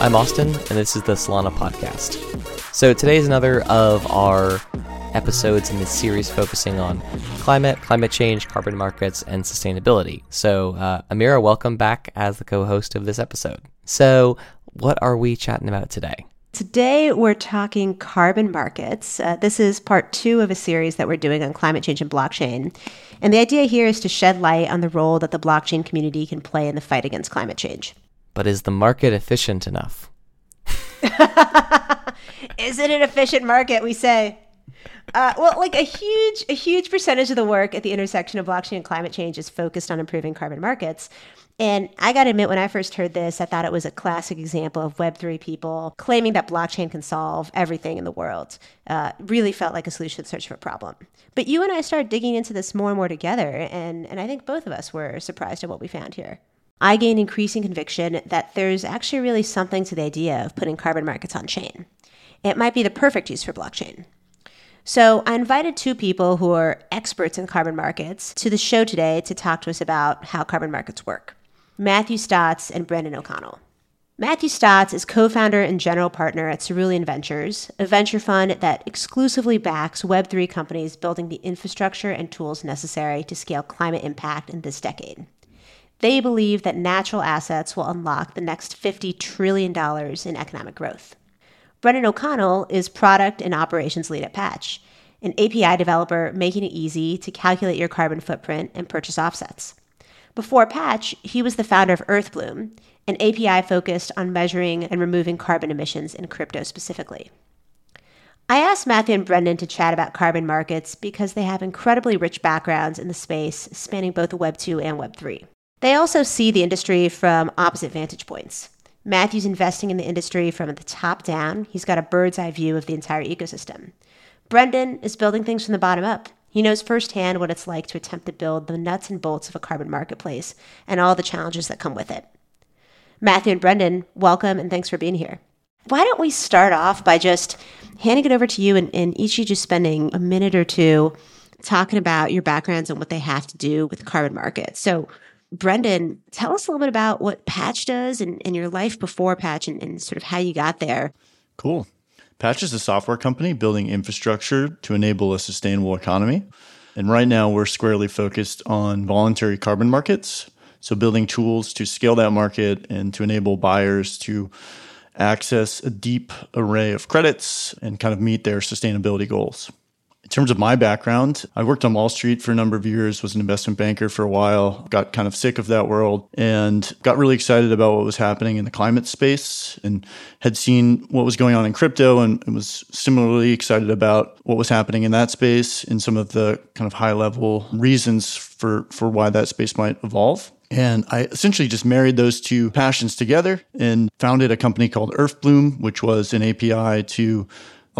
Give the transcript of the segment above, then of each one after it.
I'm Austin, and this is the Solana Podcast. So, today is another of our episodes in this series focusing on climate, climate change, carbon markets, and sustainability. So, uh, Amira, welcome back as the co host of this episode. So, what are we chatting about today? Today, we're talking carbon markets. Uh, this is part two of a series that we're doing on climate change and blockchain. And the idea here is to shed light on the role that the blockchain community can play in the fight against climate change. But is the market efficient enough? is it an efficient market? We say. Uh, well, like a huge, a huge percentage of the work at the intersection of blockchain and climate change is focused on improving carbon markets. And I got to admit, when I first heard this, I thought it was a classic example of Web3 people claiming that blockchain can solve everything in the world. Uh, really felt like a solution search for a problem. But you and I started digging into this more and more together, and, and I think both of us were surprised at what we found here. I gained increasing conviction that there's actually really something to the idea of putting carbon markets on chain. It might be the perfect use for blockchain. So, I invited two people who are experts in carbon markets to the show today to talk to us about how carbon markets work Matthew Stotts and Brendan O'Connell. Matthew Stotts is co founder and general partner at Cerulean Ventures, a venture fund that exclusively backs Web3 companies building the infrastructure and tools necessary to scale climate impact in this decade. They believe that natural assets will unlock the next $50 trillion in economic growth. Brendan O'Connell is product and operations lead at Patch, an API developer making it easy to calculate your carbon footprint and purchase offsets. Before Patch, he was the founder of Earthbloom, an API focused on measuring and removing carbon emissions in crypto specifically. I asked Matthew and Brendan to chat about carbon markets because they have incredibly rich backgrounds in the space spanning both Web 2 and Web 3. They also see the industry from opposite vantage points. Matthew's investing in the industry from the top down. He's got a bird's eye view of the entire ecosystem. Brendan is building things from the bottom up. He knows firsthand what it's like to attempt to build the nuts and bolts of a carbon marketplace and all the challenges that come with it. Matthew and Brendan, welcome and thanks for being here. Why don't we start off by just handing it over to you and, and each of you just spending a minute or two talking about your backgrounds and what they have to do with carbon markets. So, Brendan, tell us a little bit about what Patch does and, and your life before Patch and, and sort of how you got there. Cool. Patch is a software company building infrastructure to enable a sustainable economy. And right now, we're squarely focused on voluntary carbon markets. So, building tools to scale that market and to enable buyers to access a deep array of credits and kind of meet their sustainability goals. In terms of my background, I worked on Wall Street for a number of years, was an investment banker for a while, got kind of sick of that world, and got really excited about what was happening in the climate space and had seen what was going on in crypto and was similarly excited about what was happening in that space and some of the kind of high level reasons for, for why that space might evolve. And I essentially just married those two passions together and founded a company called Earthbloom, which was an API to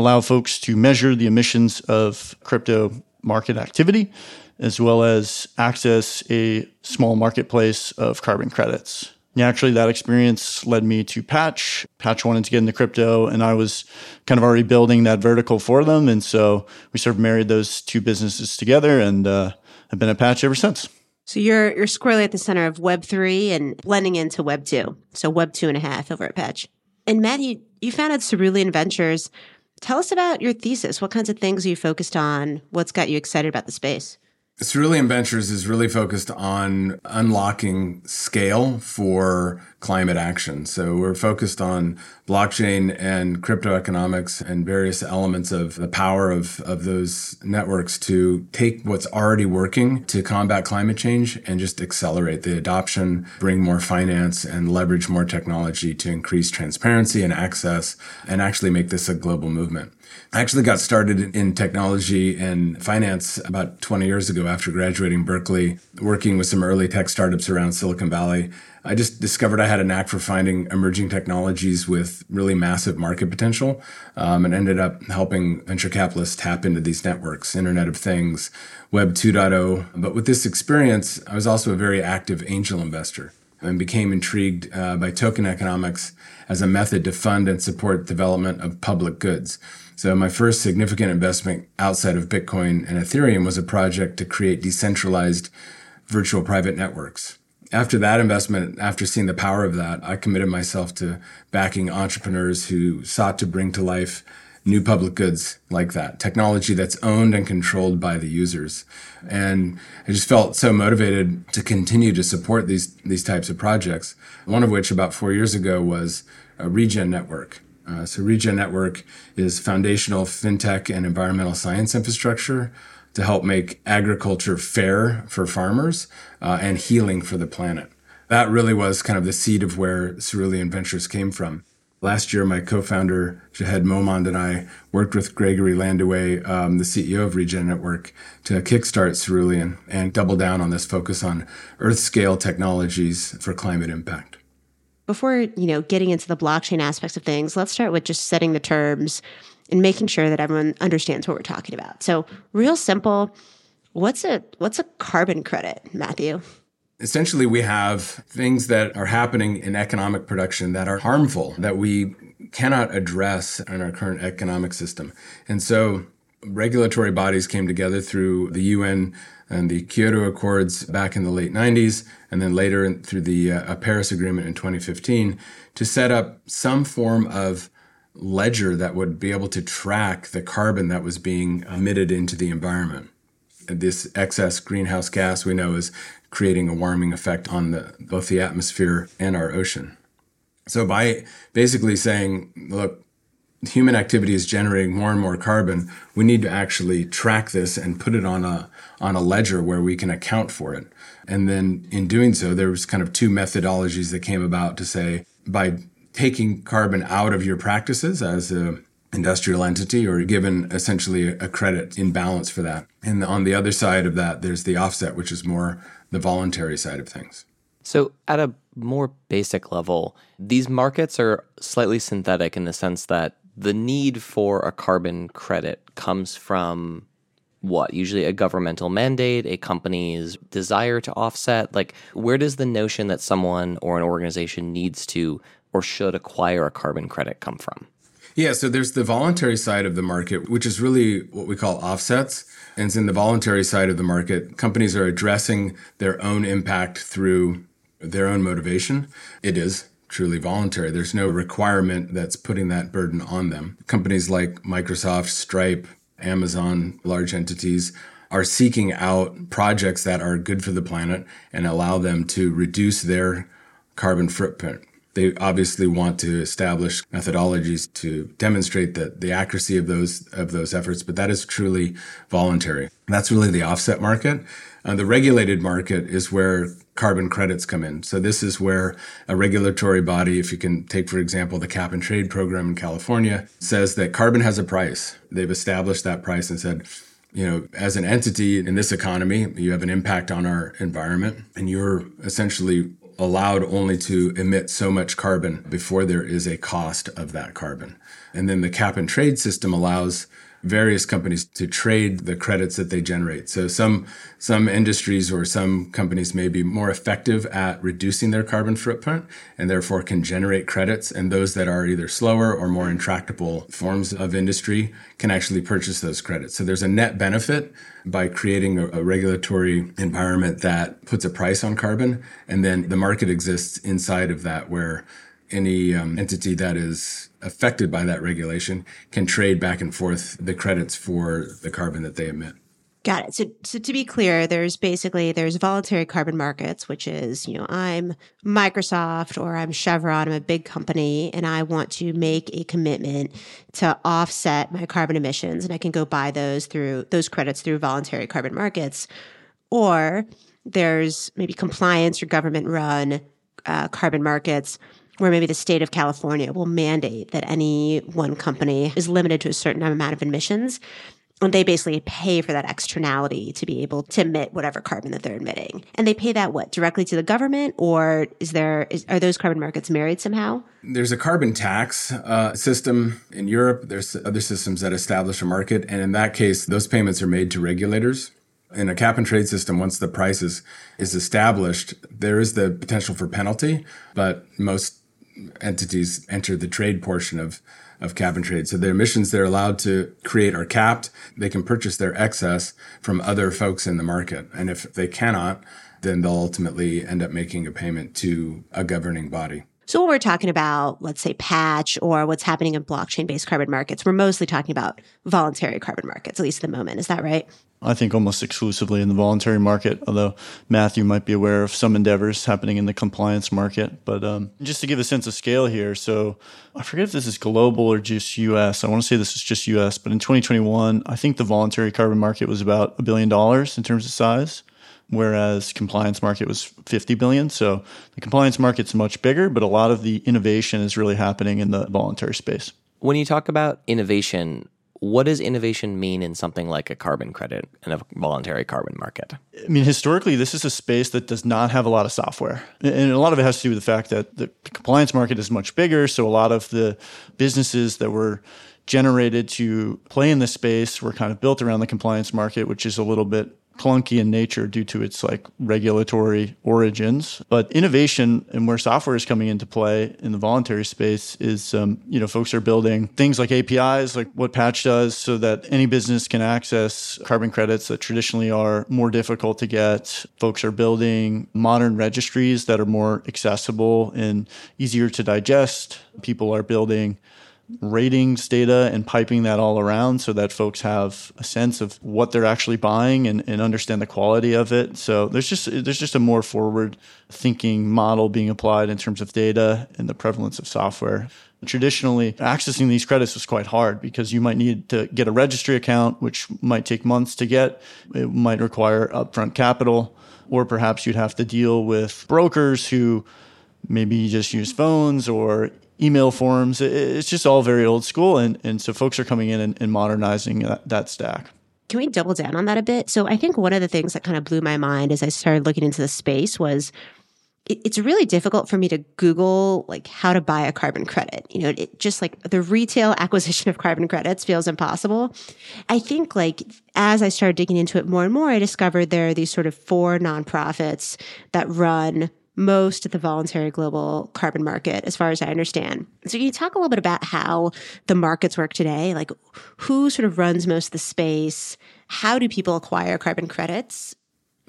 allow folks to measure the emissions of crypto market activity, as well as access a small marketplace of carbon credits. Naturally, that experience led me to Patch. Patch wanted to get into crypto, and I was kind of already building that vertical for them. And so we sort of married those two businesses together and uh, have been at Patch ever since. So you're you're squarely at the center of Web three and blending into Web two. So Web two and a half over at Patch. And Matt, you, you founded Cerulean Ventures. Tell us about your thesis. What kinds of things are you focused on? What's got you excited about the space? Cerulean Ventures is really focused on unlocking scale for climate action. So we're focused on blockchain and crypto economics and various elements of the power of, of those networks to take what's already working to combat climate change and just accelerate the adoption, bring more finance and leverage more technology to increase transparency and access and actually make this a global movement. I actually got started in technology and finance about 20 years ago after graduating Berkeley, working with some early tech startups around Silicon Valley. I just discovered I had a knack for finding emerging technologies with really massive market potential um, and ended up helping venture capitalists tap into these networks, Internet of Things, Web 2.0. But with this experience, I was also a very active angel investor and became intrigued uh, by token economics as a method to fund and support development of public goods. So my first significant investment outside of Bitcoin and Ethereum was a project to create decentralized virtual private networks. after that investment, after seeing the power of that, I committed myself to backing entrepreneurs who sought to bring to life new public goods like that, technology that's owned and controlled by the users. And I just felt so motivated to continue to support these, these types of projects. One of which about four years ago was a Regen Network. Uh, so Regen Network is foundational fintech and environmental science infrastructure to help make agriculture fair for farmers uh, and healing for the planet. That really was kind of the seed of where Cerulean Ventures came from. Last year, my co-founder Jahed Momand and I worked with Gregory Landua, um, the CEO of Regen Network, to kickstart Cerulean and double down on this focus on Earth-scale technologies for climate impact. Before you know getting into the blockchain aspects of things, let's start with just setting the terms and making sure that everyone understands what we're talking about. So, real simple, what's a what's a carbon credit, Matthew? Essentially, we have things that are happening in economic production that are harmful, that we cannot address in our current economic system. And so, regulatory bodies came together through the UN and the Kyoto Accords back in the late 90s, and then later through the uh, Paris Agreement in 2015 to set up some form of ledger that would be able to track the carbon that was being emitted into the environment. This excess greenhouse gas we know is creating a warming effect on the, both the atmosphere and our ocean. So by basically saying, look, human activity is generating more and more carbon, we need to actually track this and put it on a on a ledger where we can account for it. And then in doing so, there was kind of two methodologies that came about to say by taking carbon out of your practices as a industrial entity or given essentially a credit in balance for that. And on the other side of that, there's the offset, which is more the voluntary side of things. So, at a more basic level, these markets are slightly synthetic in the sense that the need for a carbon credit comes from what? Usually a governmental mandate, a company's desire to offset? Like, where does the notion that someone or an organization needs to or should acquire a carbon credit come from? Yeah, so there's the voluntary side of the market, which is really what we call offsets. And in the voluntary side of the market, companies are addressing their own impact through their own motivation. It is truly voluntary. There's no requirement that's putting that burden on them. Companies like Microsoft, Stripe, Amazon, large entities are seeking out projects that are good for the planet and allow them to reduce their carbon footprint. They obviously want to establish methodologies to demonstrate that the accuracy of those of those efforts, but that is truly voluntary. That's really the offset market. Uh, the regulated market is where carbon credits come in. So this is where a regulatory body, if you can take for example the cap and trade program in California, says that carbon has a price. They've established that price and said you know, as an entity in this economy, you have an impact on our environment, and you're essentially allowed only to emit so much carbon before there is a cost of that carbon. And then the cap and trade system allows various companies to trade the credits that they generate. So some some industries or some companies may be more effective at reducing their carbon footprint and therefore can generate credits and those that are either slower or more intractable forms of industry can actually purchase those credits. So there's a net benefit by creating a, a regulatory environment that puts a price on carbon and then the market exists inside of that where any um, entity that is affected by that regulation can trade back and forth the credits for the carbon that they emit. Got it. So, so to be clear, there's basically there's voluntary carbon markets, which is you know I'm Microsoft or I'm Chevron, I'm a big company, and I want to make a commitment to offset my carbon emissions, and I can go buy those through those credits through voluntary carbon markets, or there's maybe compliance or government run uh, carbon markets where maybe the state of California will mandate that any one company is limited to a certain amount of emissions. And they basically pay for that externality to be able to emit whatever carbon that they're emitting. And they pay that what directly to the government, or is there is, are those carbon markets married somehow? There's a carbon tax uh, system in Europe. There's other systems that establish a market, and in that case, those payments are made to regulators. In a cap and trade system, once the price is, is established, there is the potential for penalty, but most entities enter the trade portion of of cap and trade. So their emissions they're allowed to create are capped. They can purchase their excess from other folks in the market. And if they cannot, then they'll ultimately end up making a payment to a governing body. So when we're talking about, let's say, patch or what's happening in blockchain based carbon markets, we're mostly talking about voluntary carbon markets, at least at the moment. Is that right? I think almost exclusively in the voluntary market, although Matthew might be aware of some endeavors happening in the compliance market. But um, just to give a sense of scale here, so I forget if this is global or just US. I want to say this is just US, but in 2021, I think the voluntary carbon market was about a billion dollars in terms of size whereas compliance market was 50 billion. So the compliance market's much bigger, but a lot of the innovation is really happening in the voluntary space. When you talk about innovation, what does innovation mean in something like a carbon credit and a voluntary carbon market? I mean, historically, this is a space that does not have a lot of software. And a lot of it has to do with the fact that the compliance market is much bigger. So a lot of the businesses that were generated to play in this space were kind of built around the compliance market, which is a little bit clunky in nature due to its like regulatory origins. But innovation and where software is coming into play in the voluntary space is, um, you know, folks are building things like APIs, like what Patch does, so that any business can access carbon credits that traditionally are more difficult to get. Folks are building modern registries that are more accessible and easier to digest. People are building ratings data and piping that all around so that folks have a sense of what they're actually buying and, and understand the quality of it. So there's just there's just a more forward thinking model being applied in terms of data and the prevalence of software. Traditionally, accessing these credits was quite hard because you might need to get a registry account, which might take months to get. It might require upfront capital, or perhaps you'd have to deal with brokers who maybe just use phones or email forms. It's just all very old school. And, and so folks are coming in and, and modernizing that, that stack. Can we double down on that a bit? So I think one of the things that kind of blew my mind as I started looking into the space was it's really difficult for me to Google like how to buy a carbon credit. You know, it just like the retail acquisition of carbon credits feels impossible. I think like as I started digging into it more and more, I discovered there are these sort of four nonprofits that run most of the voluntary global carbon market, as far as I understand. So, can you talk a little bit about how the markets work today? Like, who sort of runs most of the space? How do people acquire carbon credits?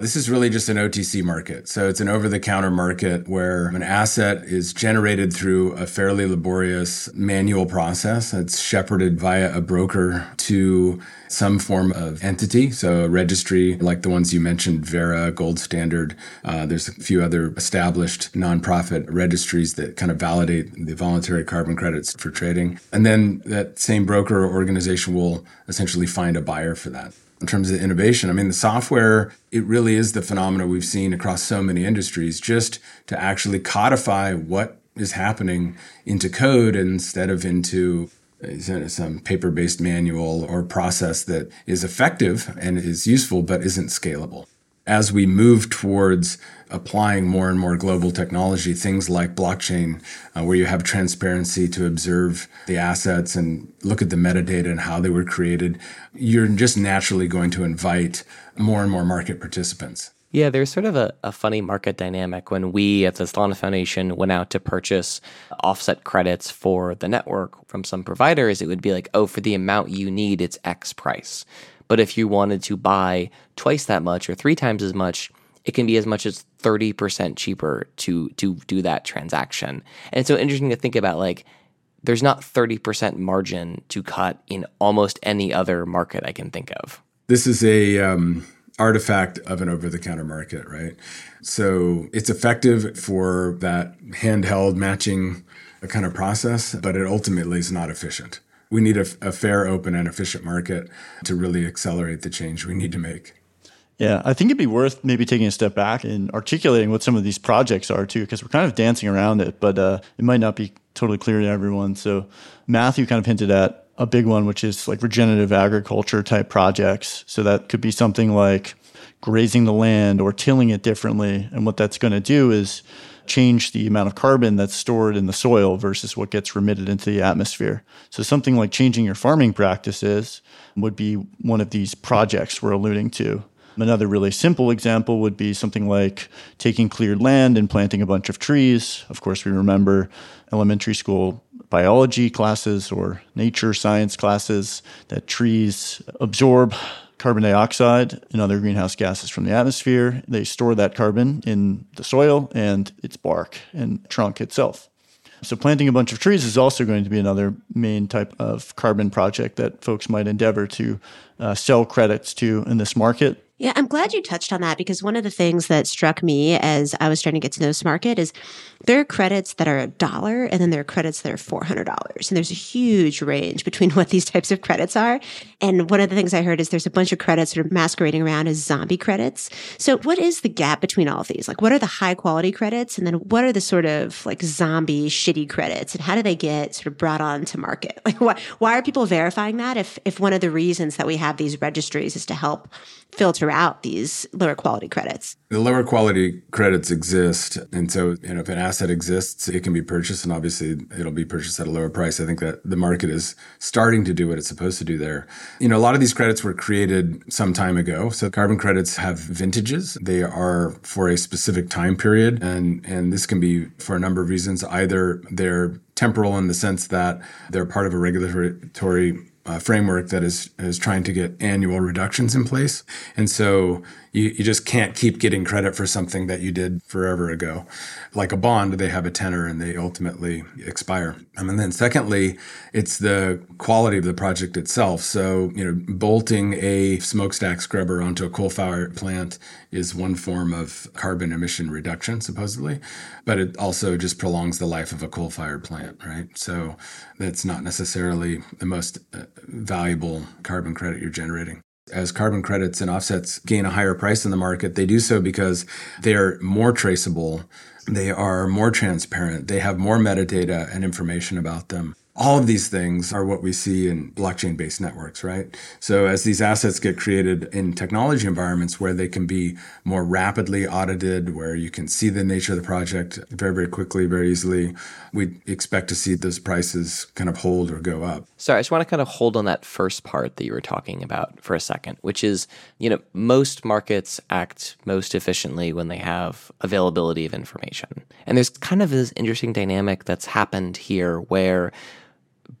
This is really just an OTC market. So it's an over the counter market where an asset is generated through a fairly laborious manual process. It's shepherded via a broker to some form of entity. So a registry like the ones you mentioned, Verra, Gold Standard. Uh, there's a few other established nonprofit registries that kind of validate the voluntary carbon credits for trading. And then that same broker or organization will essentially find a buyer for that in terms of innovation. I mean, the software, it really is the phenomena we've seen across so many industries just to actually codify what is happening into code instead of into some paper based manual or process that is effective and is useful but isn't scalable as we move towards applying more and more global technology, things like blockchain, uh, where you have transparency to observe the assets and look at the metadata and how they were created, you're just naturally going to invite more and more market participants. Yeah, there's sort of a, a funny market dynamic when we at the Solana Foundation went out to purchase offset credits for the network from some providers. It would be like, oh, for the amount you need, it's X price. But if you wanted to buy twice that much or three times as much, it can be as much as 30% cheaper to to do that transaction. And it's so interesting to think about like there's not 30% margin to cut in almost any other market I can think of. This is a um, artifact of an over-the-counter market, right? So it's effective for that handheld matching kind of process, but it ultimately is not efficient we need a, a fair, open, and efficient market to really accelerate the change we need to make. Yeah, I think it'd be worth maybe taking a step back and articulating what some of these projects are too, because we're kind of dancing around it, but uh, it might not be totally clear to everyone. So Matthew kind of hinted at a big one, which is like regenerative agriculture type projects. So that could be something like grazing the land or tilling it differently. And what that's going to do is change the amount of carbon that's stored in the soil versus what gets remitted into the atmosphere. So something like changing your farming practices would be one of these projects we're alluding to. Another really simple example would be something like taking cleared land and planting a bunch of trees. Of course, we remember elementary school biology classes or nature science classes that trees absorb carbon dioxide and other greenhouse gases from the atmosphere. They store that carbon in the soil and its bark and trunk itself. So, planting a bunch of trees is also going to be another main type of carbon project that folks might endeavor to uh, sell credits to in this market. Yeah, I'm glad you touched on that because one of the things that struck me as I was starting to get to know this market is there are credits that are a dollar and then there are credits that are $400. And there's a huge range between what these types of credits are. And one of the things I heard is there's a bunch of credits that are masquerading around as zombie credits. So what is the gap between all of these? Like what are the high quality credits? And then what are the sort of like zombie shitty credits? And how do they get sort of brought on to market? Like why, why are people verifying that if, if one of the reasons that we have these registries is to help filter out these lower quality credits? The lower quality credits exist. And so, you know, if an asset exists, it can be purchased and obviously it'll be purchased at a lower price. I think that the market is starting to do what it's supposed to do there. You know, a lot of these credits were created some time ago. So carbon credits have vintages. They are for a specific time period. And, and this can be for a number of reasons. Either they're temporal in the sense that they're part of a regulatory uh, framework that is is trying to get annual reductions in place, and so you, you just can't keep getting credit for something that you did forever ago. Like a bond, they have a tenor and they ultimately expire. Um, and then secondly, it's the quality of the project itself. So, you know, bolting a smokestack scrubber onto a coal fired plant is one form of carbon emission reduction, supposedly, but it also just prolongs the life of a coal fired plant, right? So that's not necessarily the most uh, valuable carbon credit you're generating as carbon credits and offsets gain a higher price in the market, they do so because they're more traceable, they are more transparent, they have more metadata and information about them all of these things are what we see in blockchain based networks, right? So, as these assets get created in technology environments where they can be more rapidly audited, where you can see the nature of the project very, very quickly, very easily, we expect to see those prices kind of hold or go up. Sorry, I just want to kind of hold on that first part that you were talking about for a second, which is, you know, most markets act most efficiently when they have availability of information. And there's kind of this interesting dynamic that's happened here where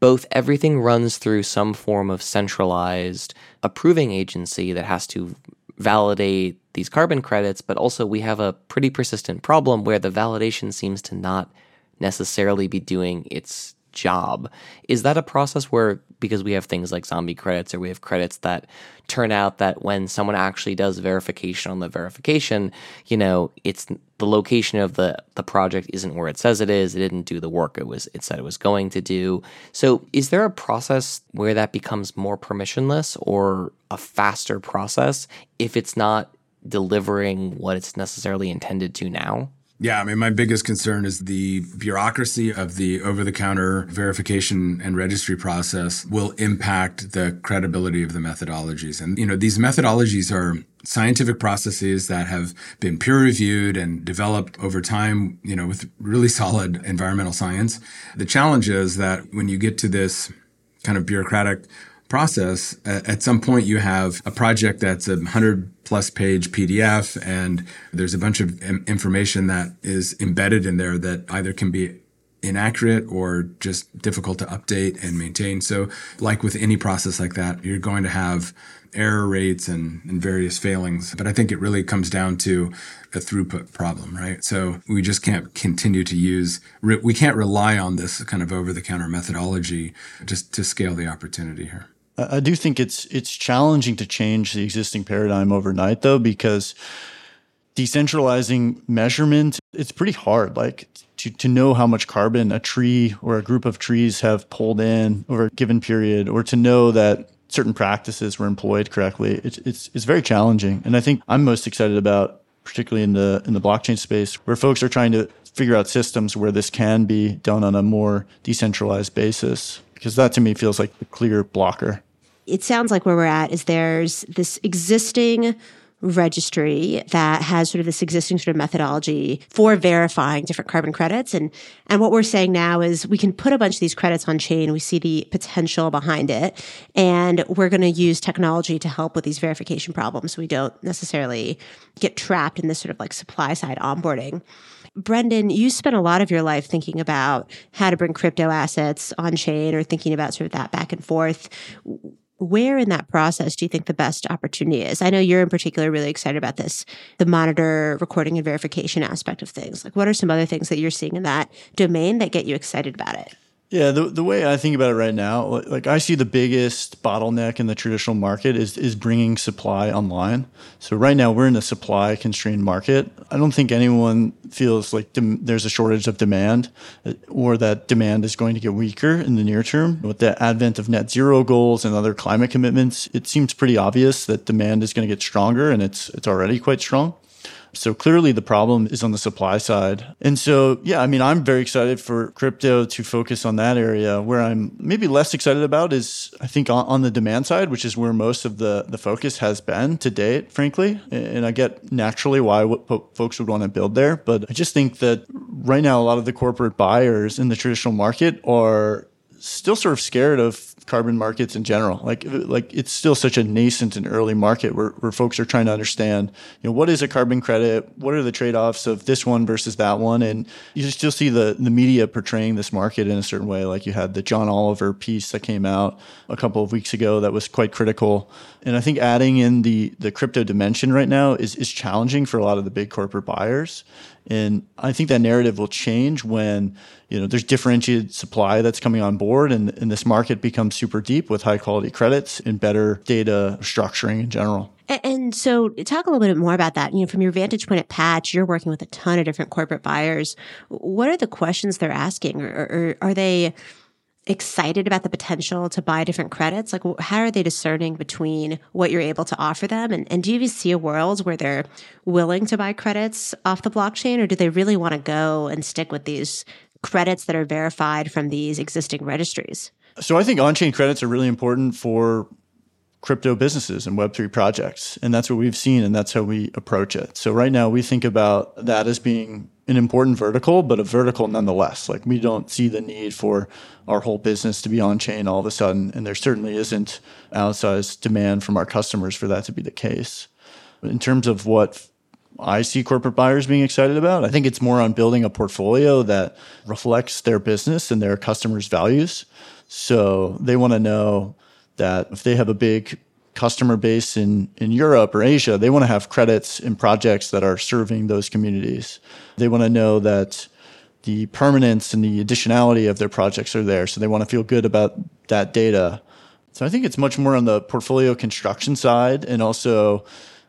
both everything runs through some form of centralized approving agency that has to validate these carbon credits, but also we have a pretty persistent problem where the validation seems to not necessarily be doing its job. Is that a process where, because we have things like zombie credits or we have credits that turn out that when someone actually does verification on the verification, you know, it's the location of the, the project isn't where it says it is. It didn't do the work it was it said it was going to do. So is there a process where that becomes more permissionless or a faster process if it's not delivering what it's necessarily intended to now? Yeah, I mean, my biggest concern is the bureaucracy of the over the counter verification and registry process will impact the credibility of the methodologies. And, you know, these methodologies are scientific processes that have been peer reviewed and developed over time, you know, with really solid environmental science. The challenge is that when you get to this kind of bureaucratic process, at some point you have a project that's a hundred plus page PDF and there's a bunch of information that is embedded in there that either can be inaccurate or just difficult to update and maintain. So like with any process like that, you're going to have error rates and, and various failings. But I think it really comes down to a throughput problem, right? So we just can't continue to use, we can't rely on this kind of over the counter methodology just to scale the opportunity here. I do think it's it's challenging to change the existing paradigm overnight though because decentralizing measurement it's pretty hard like to, to know how much carbon a tree or a group of trees have pulled in over a given period or to know that certain practices were employed correctly. It's it's, it's very challenging. And i think i'm most excited about particularly in the in the blockchain space where folks are trying to figure out systems where this can be done on a more decentralized basis because that to me feels like the clear blocker. It sounds like where we're at is there's this existing registry that has sort of this existing sort of methodology for verifying different carbon credits. And, and what we're saying now is we can put a bunch of these credits on chain. We see the potential behind it. And we're going to use technology to help with these verification problems. So we don't necessarily get trapped in this sort of like supply side onboarding. Brendan, you spent a lot of your life thinking about how to bring crypto assets on chain or thinking about sort of that back and forth. where in that process do you think the best opportunity is? I know you're in particular really excited about this, the monitor, recording, and verification aspect of things. Like, what are some other things that you're seeing in that domain that get you excited about it? Yeah, the, the way I think about it right now, like I see the biggest bottleneck in the traditional market is is bringing supply online. So right now we're in a supply constrained market. I don't think anyone feels like dem- there's a shortage of demand uh, or that demand is going to get weaker in the near term. With the advent of net zero goals and other climate commitments, it seems pretty obvious that demand is going to get stronger and it's it's already quite strong. So clearly the problem is on the supply side. And so, yeah, I mean, I'm very excited for crypto to focus on that area. Where I'm maybe less excited about is, I think, on, on the demand side, which is where most of the, the focus has been to date, frankly. And I get naturally why what folks would want to build there. But I just think that right now, a lot of the corporate buyers in the traditional market are still sort of scared of carbon markets in general. Like like it's still such a nascent and early market where, where folks are trying to understand, you know, what is a carbon credit? What are the trade-offs of this one versus that one? And you still see the the media portraying this market in a certain way. Like you had the John Oliver piece that came out a couple of weeks ago that was quite critical. And I think adding in the the crypto dimension right now is is challenging for a lot of the big corporate buyers. And I think that narrative will change when you know there's differentiated supply that's coming on board, and, and this market becomes super deep with high quality credits and better data structuring in general. And so, talk a little bit more about that. You know, from your vantage point at Patch, you're working with a ton of different corporate buyers. What are the questions they're asking, or, or are they? Excited about the potential to buy different credits? Like, how are they discerning between what you're able to offer them? And, and do you see a world where they're willing to buy credits off the blockchain, or do they really want to go and stick with these credits that are verified from these existing registries? So, I think on chain credits are really important for crypto businesses and Web3 projects. And that's what we've seen, and that's how we approach it. So, right now, we think about that as being an important vertical, but a vertical nonetheless. Like we don't see the need for our whole business to be on chain all of a sudden, and there certainly isn't outsized demand from our customers for that to be the case. In terms of what I see corporate buyers being excited about, I think it's more on building a portfolio that reflects their business and their customers' values. So they want to know that if they have a big customer base in, in Europe or Asia, they want to have credits in projects that are serving those communities. They want to know that the permanence and the additionality of their projects are there. So they want to feel good about that data. So I think it's much more on the portfolio construction side and also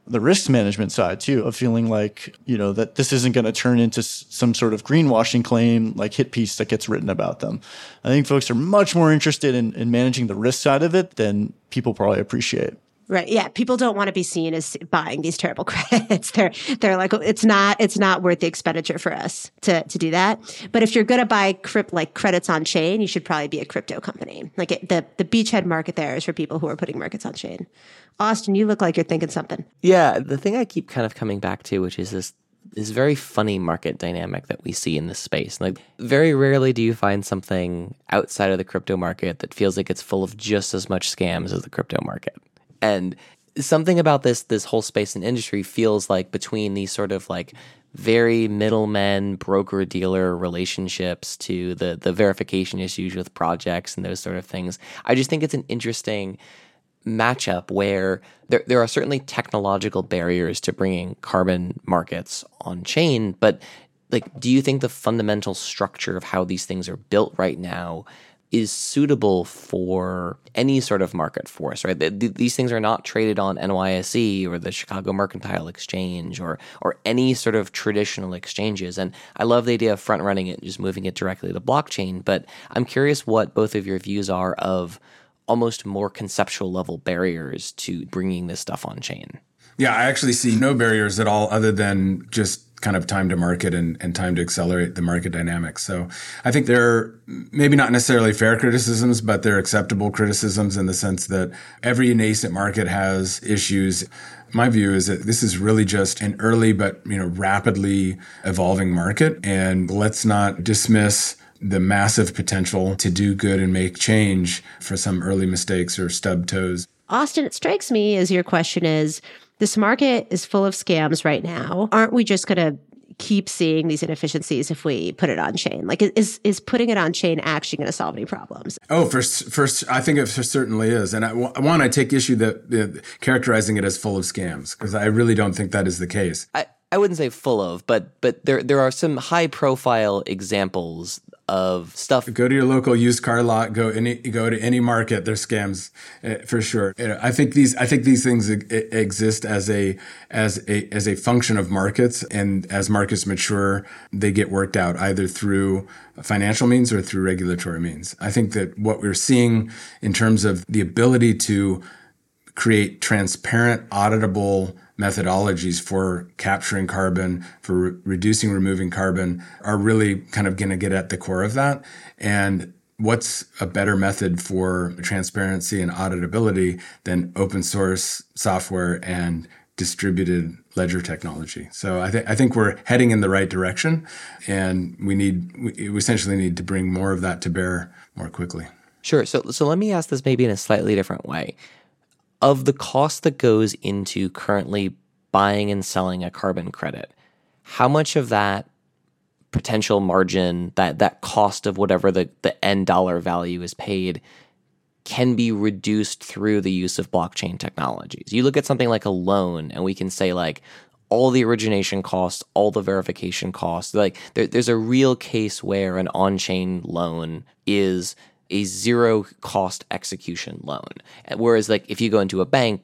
the risk management side too of feeling like you know that this isn't going to turn into some sort of greenwashing claim like hit piece that gets written about them i think folks are much more interested in, in managing the risk side of it than people probably appreciate Right. Yeah. People don't want to be seen as buying these terrible credits. They're they're like oh, it's not it's not worth the expenditure for us to to do that. But if you're going to buy crypt like credits on chain, you should probably be a crypto company. Like it, the the beachhead market there is for people who are putting markets on chain. Austin, you look like you're thinking something. Yeah, the thing I keep kind of coming back to, which is this this very funny market dynamic that we see in this space. Like very rarely do you find something outside of the crypto market that feels like it's full of just as much scams as the crypto market. And something about this this whole space and industry feels like between these sort of like very middlemen broker dealer relationships to the the verification issues with projects and those sort of things. I just think it's an interesting matchup where there, there are certainly technological barriers to bringing carbon markets on chain but like do you think the fundamental structure of how these things are built right now is suitable for any sort of market force, right? these things are not traded on NYSE or the Chicago Mercantile Exchange or or any sort of traditional exchanges. And I love the idea of front running it, and just moving it directly to blockchain. But I'm curious what both of your views are of almost more conceptual level barriers to bringing this stuff on chain. Yeah, I actually see no barriers at all other than just kind of time to market and, and time to accelerate the market dynamics. So I think they're maybe not necessarily fair criticisms, but they're acceptable criticisms in the sense that every nascent market has issues. My view is that this is really just an early but you know rapidly evolving market, and let's not dismiss the massive potential to do good and make change for some early mistakes or stub toes. Austin, it strikes me as your question is this market is full of scams right now. Aren't we just going to keep seeing these inefficiencies if we put it on chain? Like, is is putting it on chain actually going to solve any problems? Oh, first, first, I think it certainly is. And I, one, I take issue that uh, characterizing it as full of scams because I really don't think that is the case. I, I wouldn't say full of, but but there there are some high profile examples of stuff. Go to your local used car lot. Go any go to any market. There's scams uh, for sure. You know, I think these I think these things exist as a as a as a function of markets, and as markets mature, they get worked out either through financial means or through regulatory means. I think that what we're seeing in terms of the ability to create transparent, auditable methodologies for capturing carbon, for re- reducing, removing carbon are really kind of going to get at the core of that. And what's a better method for transparency and auditability than open source software and distributed ledger technology. So I think I think we're heading in the right direction, and we need we essentially need to bring more of that to bear more quickly. Sure. So so let me ask this maybe in a slightly different way of the cost that goes into currently buying and selling a carbon credit, how much of that potential margin, that that cost of whatever the, the end dollar value is paid, can be reduced through the use of blockchain technologies. You look at something like a loan, and we can say like all the origination costs, all the verification costs. Like there, there's a real case where an on-chain loan is a zero cost execution loan. Whereas, like, if you go into a bank,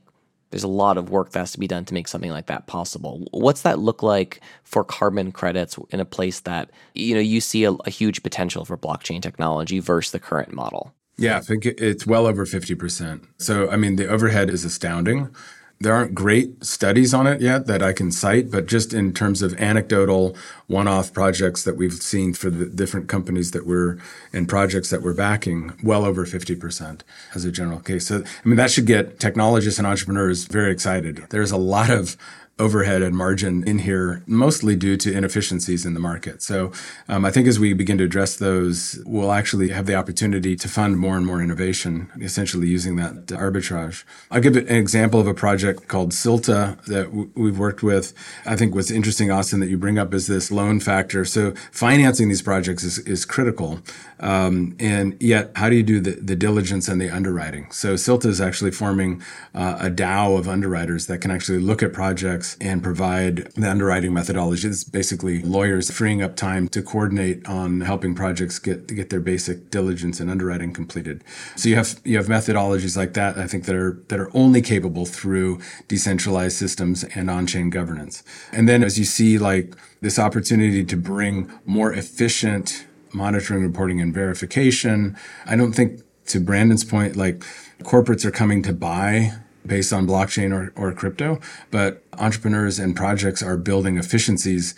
there's a lot of work that has to be done to make something like that possible. What's that look like for carbon credits in a place that you know you see a, a huge potential for blockchain technology versus the current model? Yeah, I think it's well over 50%. So, I mean, the overhead is astounding there aren't great studies on it yet that I can cite, but just in terms of anecdotal one-off projects that we've seen for the different companies that we're and projects that we're backing, well over 50% as a general case. So, I mean, that should get technologists and entrepreneurs very excited. There's a lot of overhead and margin in here, mostly due to inefficiencies in the market. So um, I think as we begin to address those, we'll actually have the opportunity to fund more and more innovation, essentially using that arbitrage. I'll give an example of a project called Silta that w- we've worked with. I think what's interesting, Austin, that you bring up is this loan factor. So financing these projects is, is critical. Um, and yet, how do you do the, the diligence and the underwriting? So Silta is actually forming uh, a DAO of underwriters that can actually look at projects and provide the underwriting methodology. It's basically lawyers freeing up time to coordinate on helping projects get get their basic diligence and underwriting completed. So you have you have methodologies like that. I think that are that are only capable through decentralized systems and on-chain governance. And then as you see like this opportunity to bring more efficient monitoring, reporting, and verification, I don't think to Brandon's point, like corporates are coming to buy based on blockchain or, or crypto, but entrepreneurs and projects are building efficiencies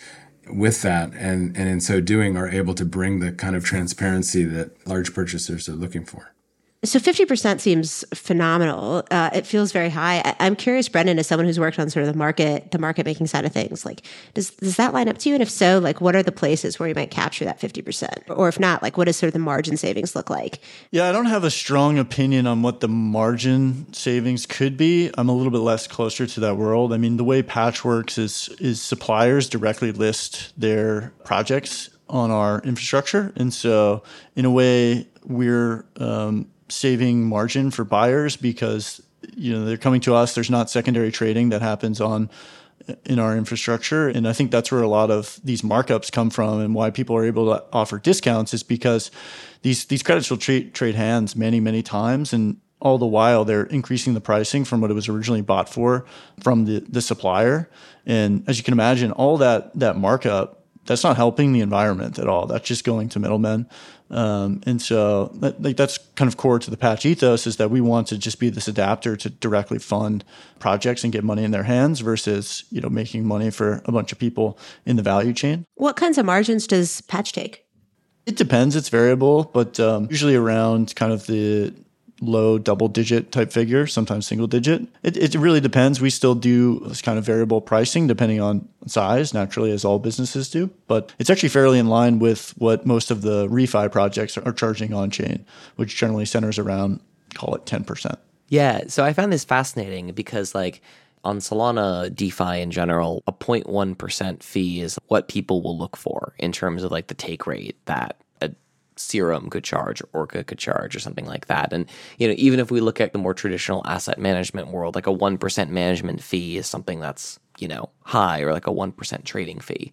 with that and, and in so doing are able to bring the kind of transparency that large purchasers are looking for. So 50% seems phenomenal. Uh, it feels very high. I, am curious, Brendan, as someone who's worked on sort of the market, the market making side of things, like does, does that line up to you? And if so, like what are the places where you might capture that 50%? Or if not, like what does sort of the margin savings look like? Yeah, I don't have a strong opinion on what the margin savings could be. I'm a little bit less closer to that world. I mean, the way Patch works is, is suppliers directly list their projects on our infrastructure. And so in a way, we're um, saving margin for buyers because you know they're coming to us. There's not secondary trading that happens on in our infrastructure, and I think that's where a lot of these markups come from, and why people are able to offer discounts is because these these credits will trade trade hands many many times, and all the while they're increasing the pricing from what it was originally bought for from the the supplier. And as you can imagine, all that that markup that's not helping the environment at all. That's just going to middlemen. Um, and so that, like that's kind of core to the patch ethos is that we want to just be this adapter to directly fund projects and get money in their hands versus, you know, making money for a bunch of people in the value chain. What kinds of margins does patch take? It depends. It's variable, but um, usually around kind of the low double digit type figure, sometimes single digit. It, it really depends. We still do this kind of variable pricing depending on size, naturally, as all businesses do. But it's actually fairly in line with what most of the refi projects are charging on chain, which generally centers around, call it 10%. Yeah. So I found this fascinating because, like, on Solana DeFi in general, a 0.1% fee is what people will look for in terms of like the take rate that Serum could charge or Orca could charge or something like that. And, you know, even if we look at the more traditional asset management world, like a 1% management fee is something that's, you know, high or like a 1% trading fee.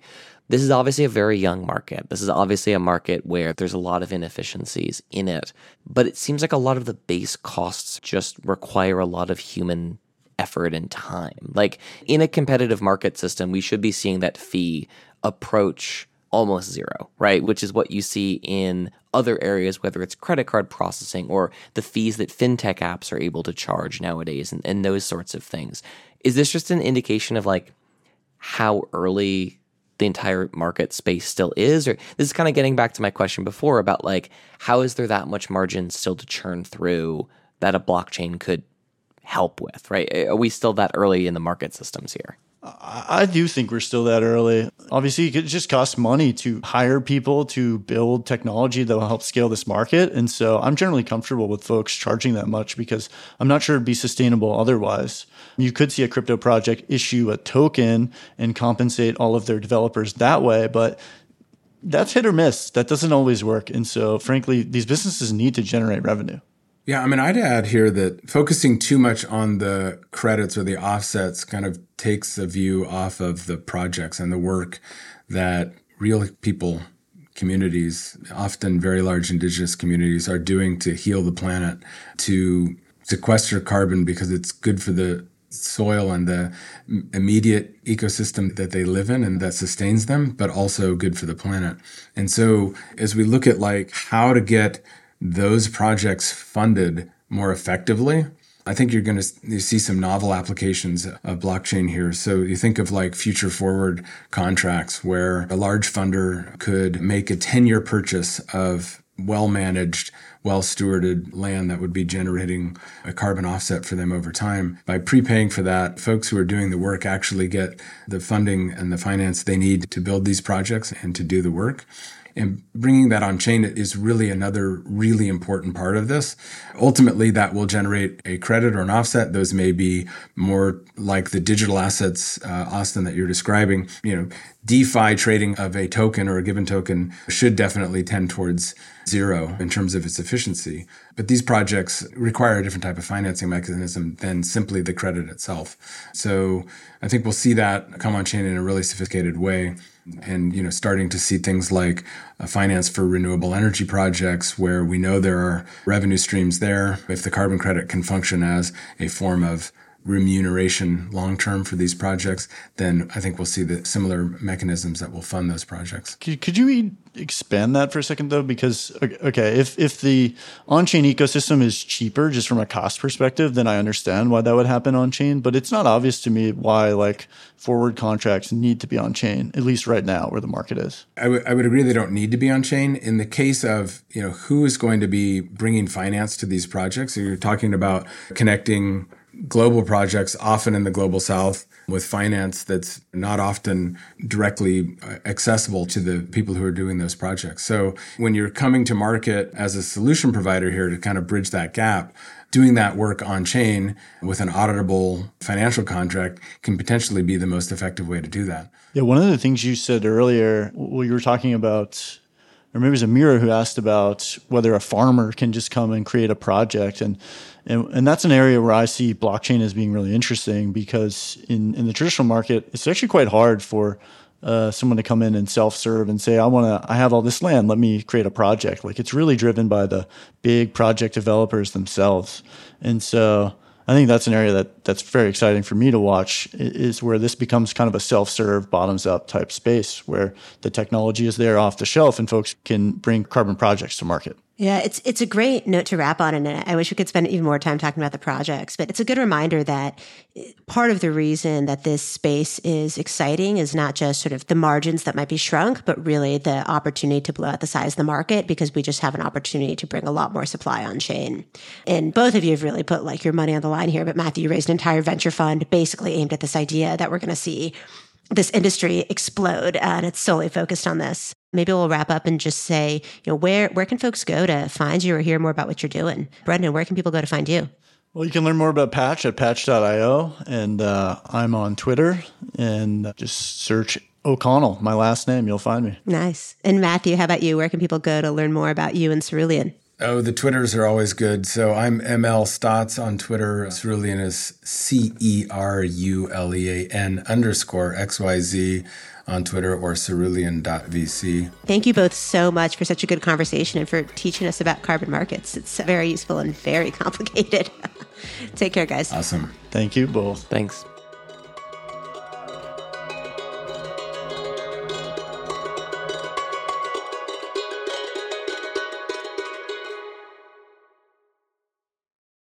This is obviously a very young market. This is obviously a market where there's a lot of inefficiencies in it, but it seems like a lot of the base costs just require a lot of human effort and time. Like in a competitive market system, we should be seeing that fee approach almost zero, right? Which is what you see in other areas, whether it's credit card processing or the fees that fintech apps are able to charge nowadays and, and those sorts of things. Is this just an indication of like how early the entire market space still is? Or this is kind of getting back to my question before about like, how is there that much margin still to churn through that a blockchain could help with, right? Are we still that early in the market systems here? I do think we're still that early. Obviously, it just costs money to hire people to build technology that will help scale this market. And so I'm generally comfortable with folks charging that much because I'm not sure it'd be sustainable otherwise. You could see a crypto project issue a token and compensate all of their developers that way, but that's hit or miss. That doesn't always work. And so, frankly, these businesses need to generate revenue. Yeah, I mean, I'd add here that focusing too much on the credits or the offsets kind of takes a view off of the projects and the work that real people, communities, often very large indigenous communities, are doing to heal the planet, to sequester carbon because it's good for the soil and the immediate ecosystem that they live in and that sustains them, but also good for the planet. And so as we look at like how to get those projects funded more effectively, I think you're going to see some novel applications of blockchain here. So you think of like future forward contracts where a large funder could make a 10 year purchase of well managed, well stewarded land that would be generating a carbon offset for them over time. By prepaying for that, folks who are doing the work actually get the funding and the finance they need to build these projects and to do the work. And bringing that on chain is really another really important part of this. Ultimately, that will generate a credit or an offset. Those may be more like the digital assets, uh, Austin, that you're describing. You know, DeFi trading of a token or a given token should definitely tend towards zero in terms of its efficiency. But these projects require a different type of financing mechanism than simply the credit itself. So I think we'll see that come on chain in a really sophisticated way and you know starting to see things like uh, finance for renewable energy projects where we know there are revenue streams there if the carbon credit can function as a form of remuneration long term for these projects, then I think we'll see the similar mechanisms that will fund those projects. Could, could you expand that for a second though? Because okay, if if the on chain ecosystem is cheaper just from a cost perspective, then I understand why that would happen on chain. But it's not obvious to me why like forward contracts need to be on chain at least right now where the market is. I, w- I would agree they don't need to be on chain. In the case of you know who is going to be bringing finance to these projects, so you're talking about connecting global projects, often in the global south, with finance that's not often directly uh, accessible to the people who are doing those projects. So when you're coming to market as a solution provider here to kind of bridge that gap, doing that work on chain with an auditable financial contract can potentially be the most effective way to do that. Yeah, one of the things you said earlier, well, you were talking about or maybe it was Amira who asked about whether a farmer can just come and create a project. And, and, and that's an area where I see blockchain as being really interesting because in, in the traditional market, it's actually quite hard for uh, someone to come in and self-serve and say, I want to, I have all this land, let me create a project. Like it's really driven by the big project developers themselves. And so I think that's an area that that's very exciting for me to watch is where this becomes kind of a self-serve bottoms up type space where the technology is there off the shelf and folks can bring carbon projects to market. Yeah, it's it's a great note to wrap on, and I wish we could spend even more time talking about the projects. But it's a good reminder that eh, part of the reason that this space is exciting is not just sort of the margins that might be shrunk, but really the opportunity to blow out the size of the market because we just have an opportunity to bring a lot more supply on chain. And both of you have really put like your money on the line here. But Matthew, you raised an entire venture fund basically aimed at this idea that we're going to see this industry explode, and it's solely focused on this. Maybe we'll wrap up and just say, you know, where where can folks go to find you or hear more about what you're doing? Brendan, where can people go to find you? Well, you can learn more about Patch at patch.io, and uh, I'm on Twitter, and just search O'Connell, my last name. You'll find me. Nice. And Matthew, how about you? Where can people go to learn more about you and Cerulean? Oh, the Twitters are always good. So I'm ML Stotts on Twitter. Cerulean is C E R U L E A N underscore XYZ on Twitter or cerulean.vc. Thank you both so much for such a good conversation and for teaching us about carbon markets. It's very useful and very complicated. Take care, guys. Awesome. Thank you both. Thanks.